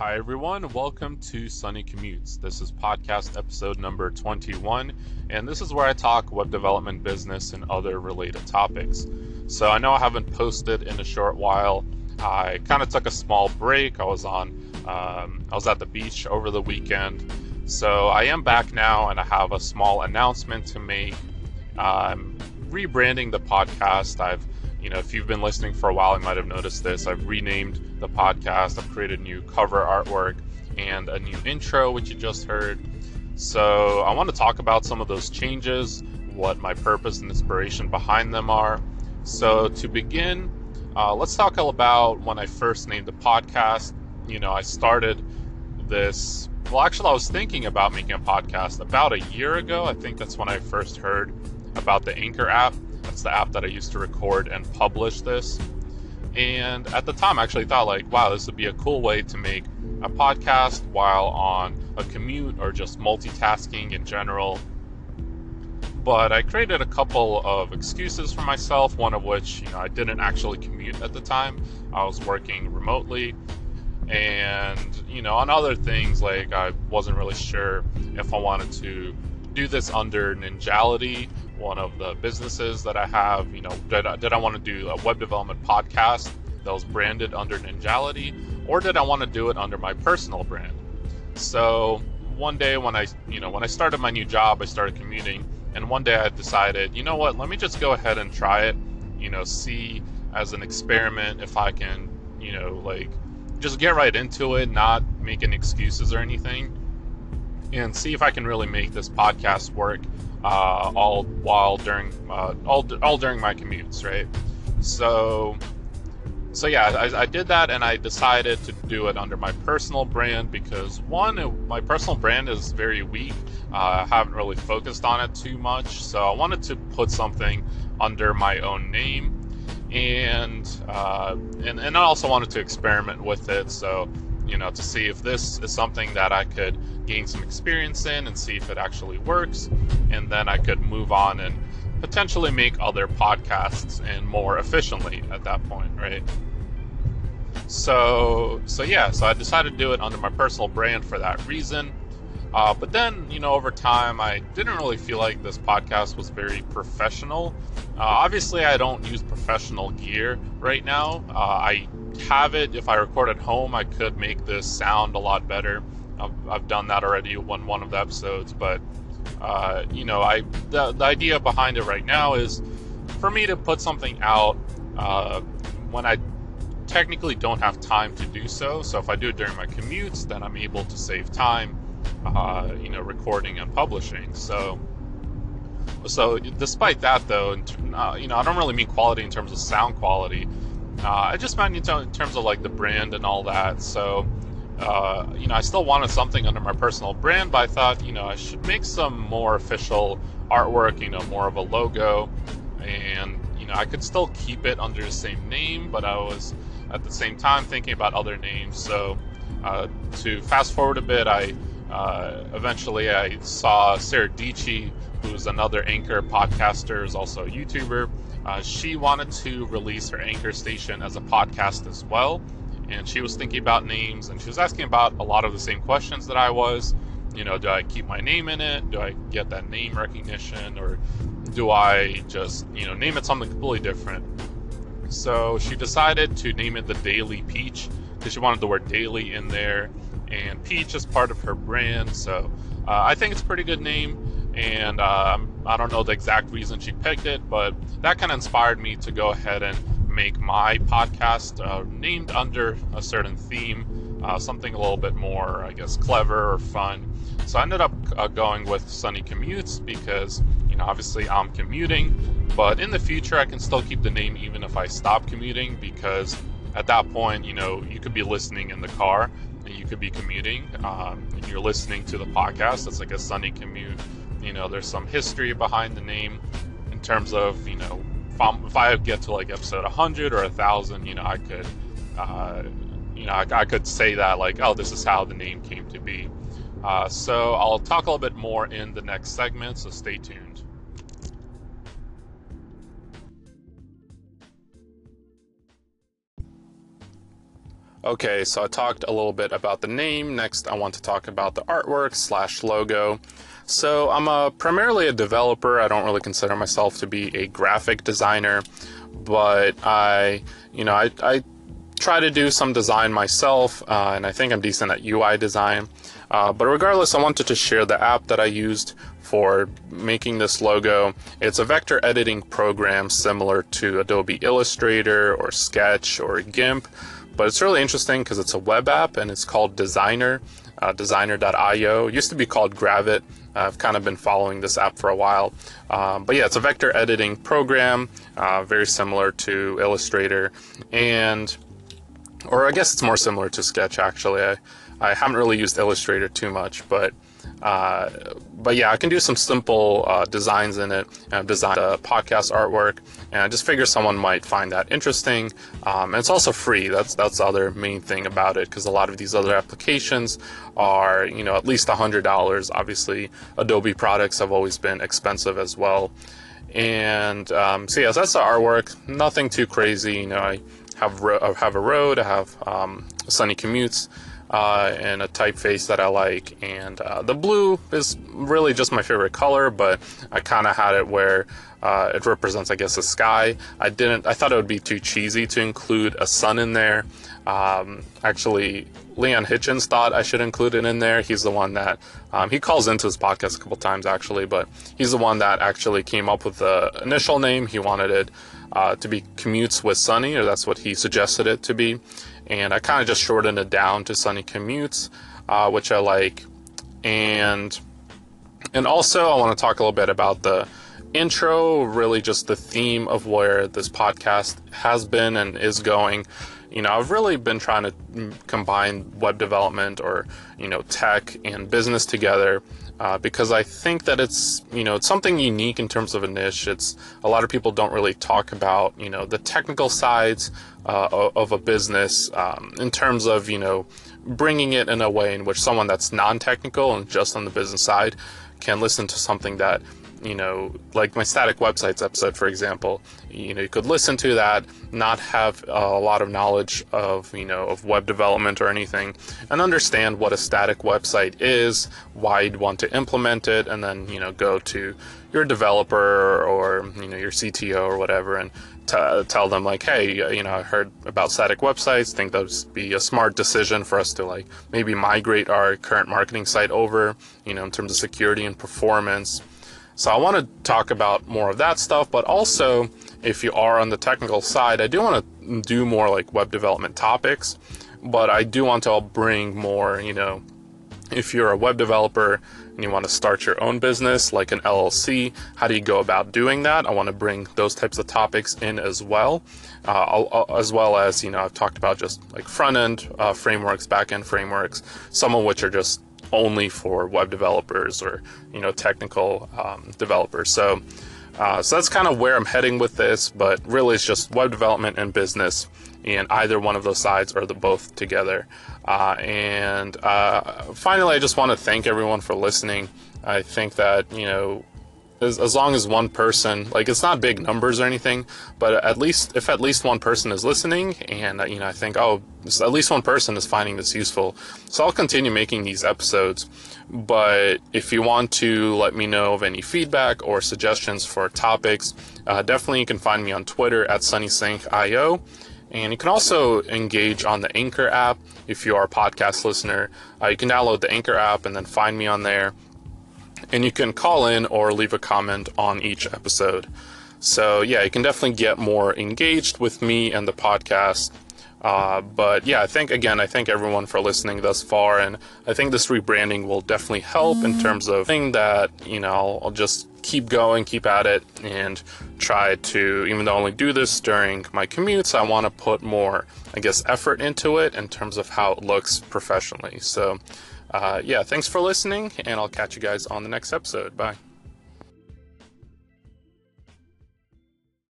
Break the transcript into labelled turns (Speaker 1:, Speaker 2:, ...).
Speaker 1: Hi, everyone. Welcome to Sunny Commutes. This is podcast episode number 21, and this is where I talk web development, business, and other related topics. So, I know I haven't posted in a short while. I kind of took a small break. I was on, um, I was at the beach over the weekend. So, I am back now, and I have a small announcement to make. I'm rebranding the podcast. I've you know, if you've been listening for a while, you might have noticed this. I've renamed the podcast. I've created new cover artwork and a new intro, which you just heard. So I want to talk about some of those changes, what my purpose and inspiration behind them are. So to begin, uh, let's talk about when I first named the podcast. You know, I started this. Well, actually, I was thinking about making a podcast about a year ago. I think that's when I first heard about the Anchor app. That's the app that I used to record and publish this. And at the time, I actually thought, like, wow, this would be a cool way to make a podcast while on a commute or just multitasking in general. But I created a couple of excuses for myself, one of which, you know, I didn't actually commute at the time. I was working remotely. And, you know, on other things, like, I wasn't really sure if I wanted to do this under Ninjality one of the businesses that I have. You know, did I, did I want to do a web development podcast that was branded under Ninjality, or did I want to do it under my personal brand? So one day when I, you know, when I started my new job, I started commuting, and one day I decided, you know what, let me just go ahead and try it. You know, see as an experiment if I can, you know, like just get right into it, not make any excuses or anything, and see if I can really make this podcast work uh, all while during uh, all all during my commutes, right? So so yeah, I, I, did that, and I decided to do it under my personal brand because one, my personal brand is very weak. Uh, I haven't really focused on it too much, so I wanted to put something under my own name, and uh, and and I also wanted to experiment with it. So you know, to see if this is something that I could gain some experience in and see if it actually works. And then I could move on and potentially make other podcasts and more efficiently at that point, right? So, so yeah, so I decided to do it under my personal brand for that reason. Uh, but then, you know, over time, I didn't really feel like this podcast was very professional. Uh, obviously, I don't use professional gear right now. Uh, I have it. If I record at home, I could make this sound a lot better. I've, I've done that already on one of the episodes, but uh, you know, I the, the idea behind it right now is for me to put something out uh, when I technically don't have time to do so. So if I do it during my commutes, then I'm able to save time uh, you know, recording and publishing. So, so despite that, though, uh, you know, I don't really mean quality in terms of sound quality. Uh, I just meant in terms of like the brand and all that. So, uh, you know, I still wanted something under my personal brand, but I thought, you know, I should make some more official artwork. You know, more of a logo, and you know, I could still keep it under the same name, but I was at the same time thinking about other names. So, uh, to fast forward a bit, I uh, eventually, I saw Sarah Dietschy, who's another anchor podcaster, is also a YouTuber. Uh, she wanted to release her anchor station as a podcast as well, and she was thinking about names, and she was asking about a lot of the same questions that I was. You know, do I keep my name in it? Do I get that name recognition, or do I just you know name it something completely different? So she decided to name it the Daily Peach because she wanted the word daily in there and Peach is part of her brand. So uh, I think it's a pretty good name, and uh, I don't know the exact reason she picked it, but that kind of inspired me to go ahead and make my podcast uh, named under a certain theme, uh, something a little bit more, I guess, clever or fun. So I ended up uh, going with Sunny Commutes because, you know, obviously I'm commuting, but in the future I can still keep the name even if I stop commuting because at that point, you know, you could be listening in the car and you could be commuting um, and you're listening to the podcast. It's like a sunny commute. You know, there's some history behind the name in terms of, you know, if, I'm, if I get to like episode 100 or 1,000, you know, I could, uh, you know, I, I, could say that like, oh, this is how the name came to be. Uh, so I'll talk a little bit more in the next segment, so stay tuned. Okay, so I talked a little bit about the name. Next, I want to talk about the artwork slash logo. So I'm a primarily a developer. I don't really consider myself to be a graphic designer, but I, you know, I, I try to do some design myself, uh, and I think I'm decent at UI design. Uh, but regardless, I wanted to share the app that I used for making this logo. It's a vector editing program similar to Adobe Illustrator or Sketch or GIMP. But it's really interesting because it's a web app and it's called Designer, uh, designer.io. It used to be called Gravit. I've kind of been following this app for a while. Um, but yeah, it's a vector editing program, uh, very similar to Illustrator. And, or I guess it's more similar to Sketch actually. I, I haven't really used Illustrator too much, but uh, but yeah, I can do some simple uh, designs in it. I've designed a podcast artwork, and I just figure someone might find that interesting. Um, and it's also free. That's that's the other main thing about it, because a lot of these other applications are you know at least hundred dollars. Obviously, Adobe products have always been expensive as well. And um, so yeah, so that's the artwork. Nothing too crazy. You know, I have ro- I have a road. I have um, sunny commutes uh, and a typeface that I like. And uh, the blue is really just my favorite color, but I kind of had it where uh, it represents, I guess, the sky. I didn't. I thought it would be too cheesy to include a sun in there. Um, actually, Leon Hitchens thought I should include it in there. He's the one that um, he calls into his podcast a couple times actually, but he's the one that actually came up with the initial name. He wanted it uh, to be commutes with Sunny, or that's what he suggested it to be and I kind of just shortened it down to Sunny Commutes, uh, which I like. And and also I want to talk a little bit about the intro, really just the theme of where this podcast has been and is going. You know, I've really been trying to combine web development or, you know, tech and business together uh, because I think that it's you know it's something unique in terms of a niche. It's a lot of people don't really talk about you know the technical sides uh, of a business um, in terms of you know bringing it in a way in which someone that's non-technical and just on the business side can listen to something that you know, like my static websites episode, for example, you know, you could listen to that, not have a lot of knowledge of, you know, of web development or anything, and understand what a static website is, why you'd want to implement it, and then, you know, go to your developer or, you know, your CTO or whatever and t- tell them like, hey, you know, I heard about static websites, think that would be a smart decision for us to like maybe migrate our current marketing site over, you know, in terms of security and performance so I want to talk about more of that stuff, but also if you are on the technical side, I do want to do more like web development topics, but I do want to bring more, you know, if you're a web developer and you want to start your own business like an LLC, how do you go about doing that? I want to bring those types of topics in as well, uh, I'll, as well as you know I've talked about just like front end uh, frameworks, back end frameworks, some of which are just only for web developers or you know technical um, developers. So, uh, so that's kind of where I'm heading with this. But really, it's just web development and business, and either one of those sides or the both together. Uh, and uh, finally, I just want to thank everyone for listening. I think that you know as, as long as one person like it's not big numbers or anything but at least if at least one person is listening and uh, you know i think oh at least one person is finding this useful. So i'll continue making these episodes but if you want to let me know of any feedback or suggestions for topics uh, definitely you can find me on twitter at sunnysync.io and you can also engage on the Anchor app if you are a podcast listener. Uh, you can download the Anchor app and then find me on there and you can call in or leave a comment on each episode. So, yeah, you can definitely get more engaged with me and the podcast. Uh, but yeah, I think again, I thank everyone for listening thus far, and I think this rebranding will definitely help in terms of thing that you know I'll, I'll just keep going, keep at it, and try to. Even though I only do this during my commutes, I want to put more, I guess, effort into it in terms of how it looks professionally. So uh, yeah, thanks for listening, and I'll catch you guys on the next episode. Bye.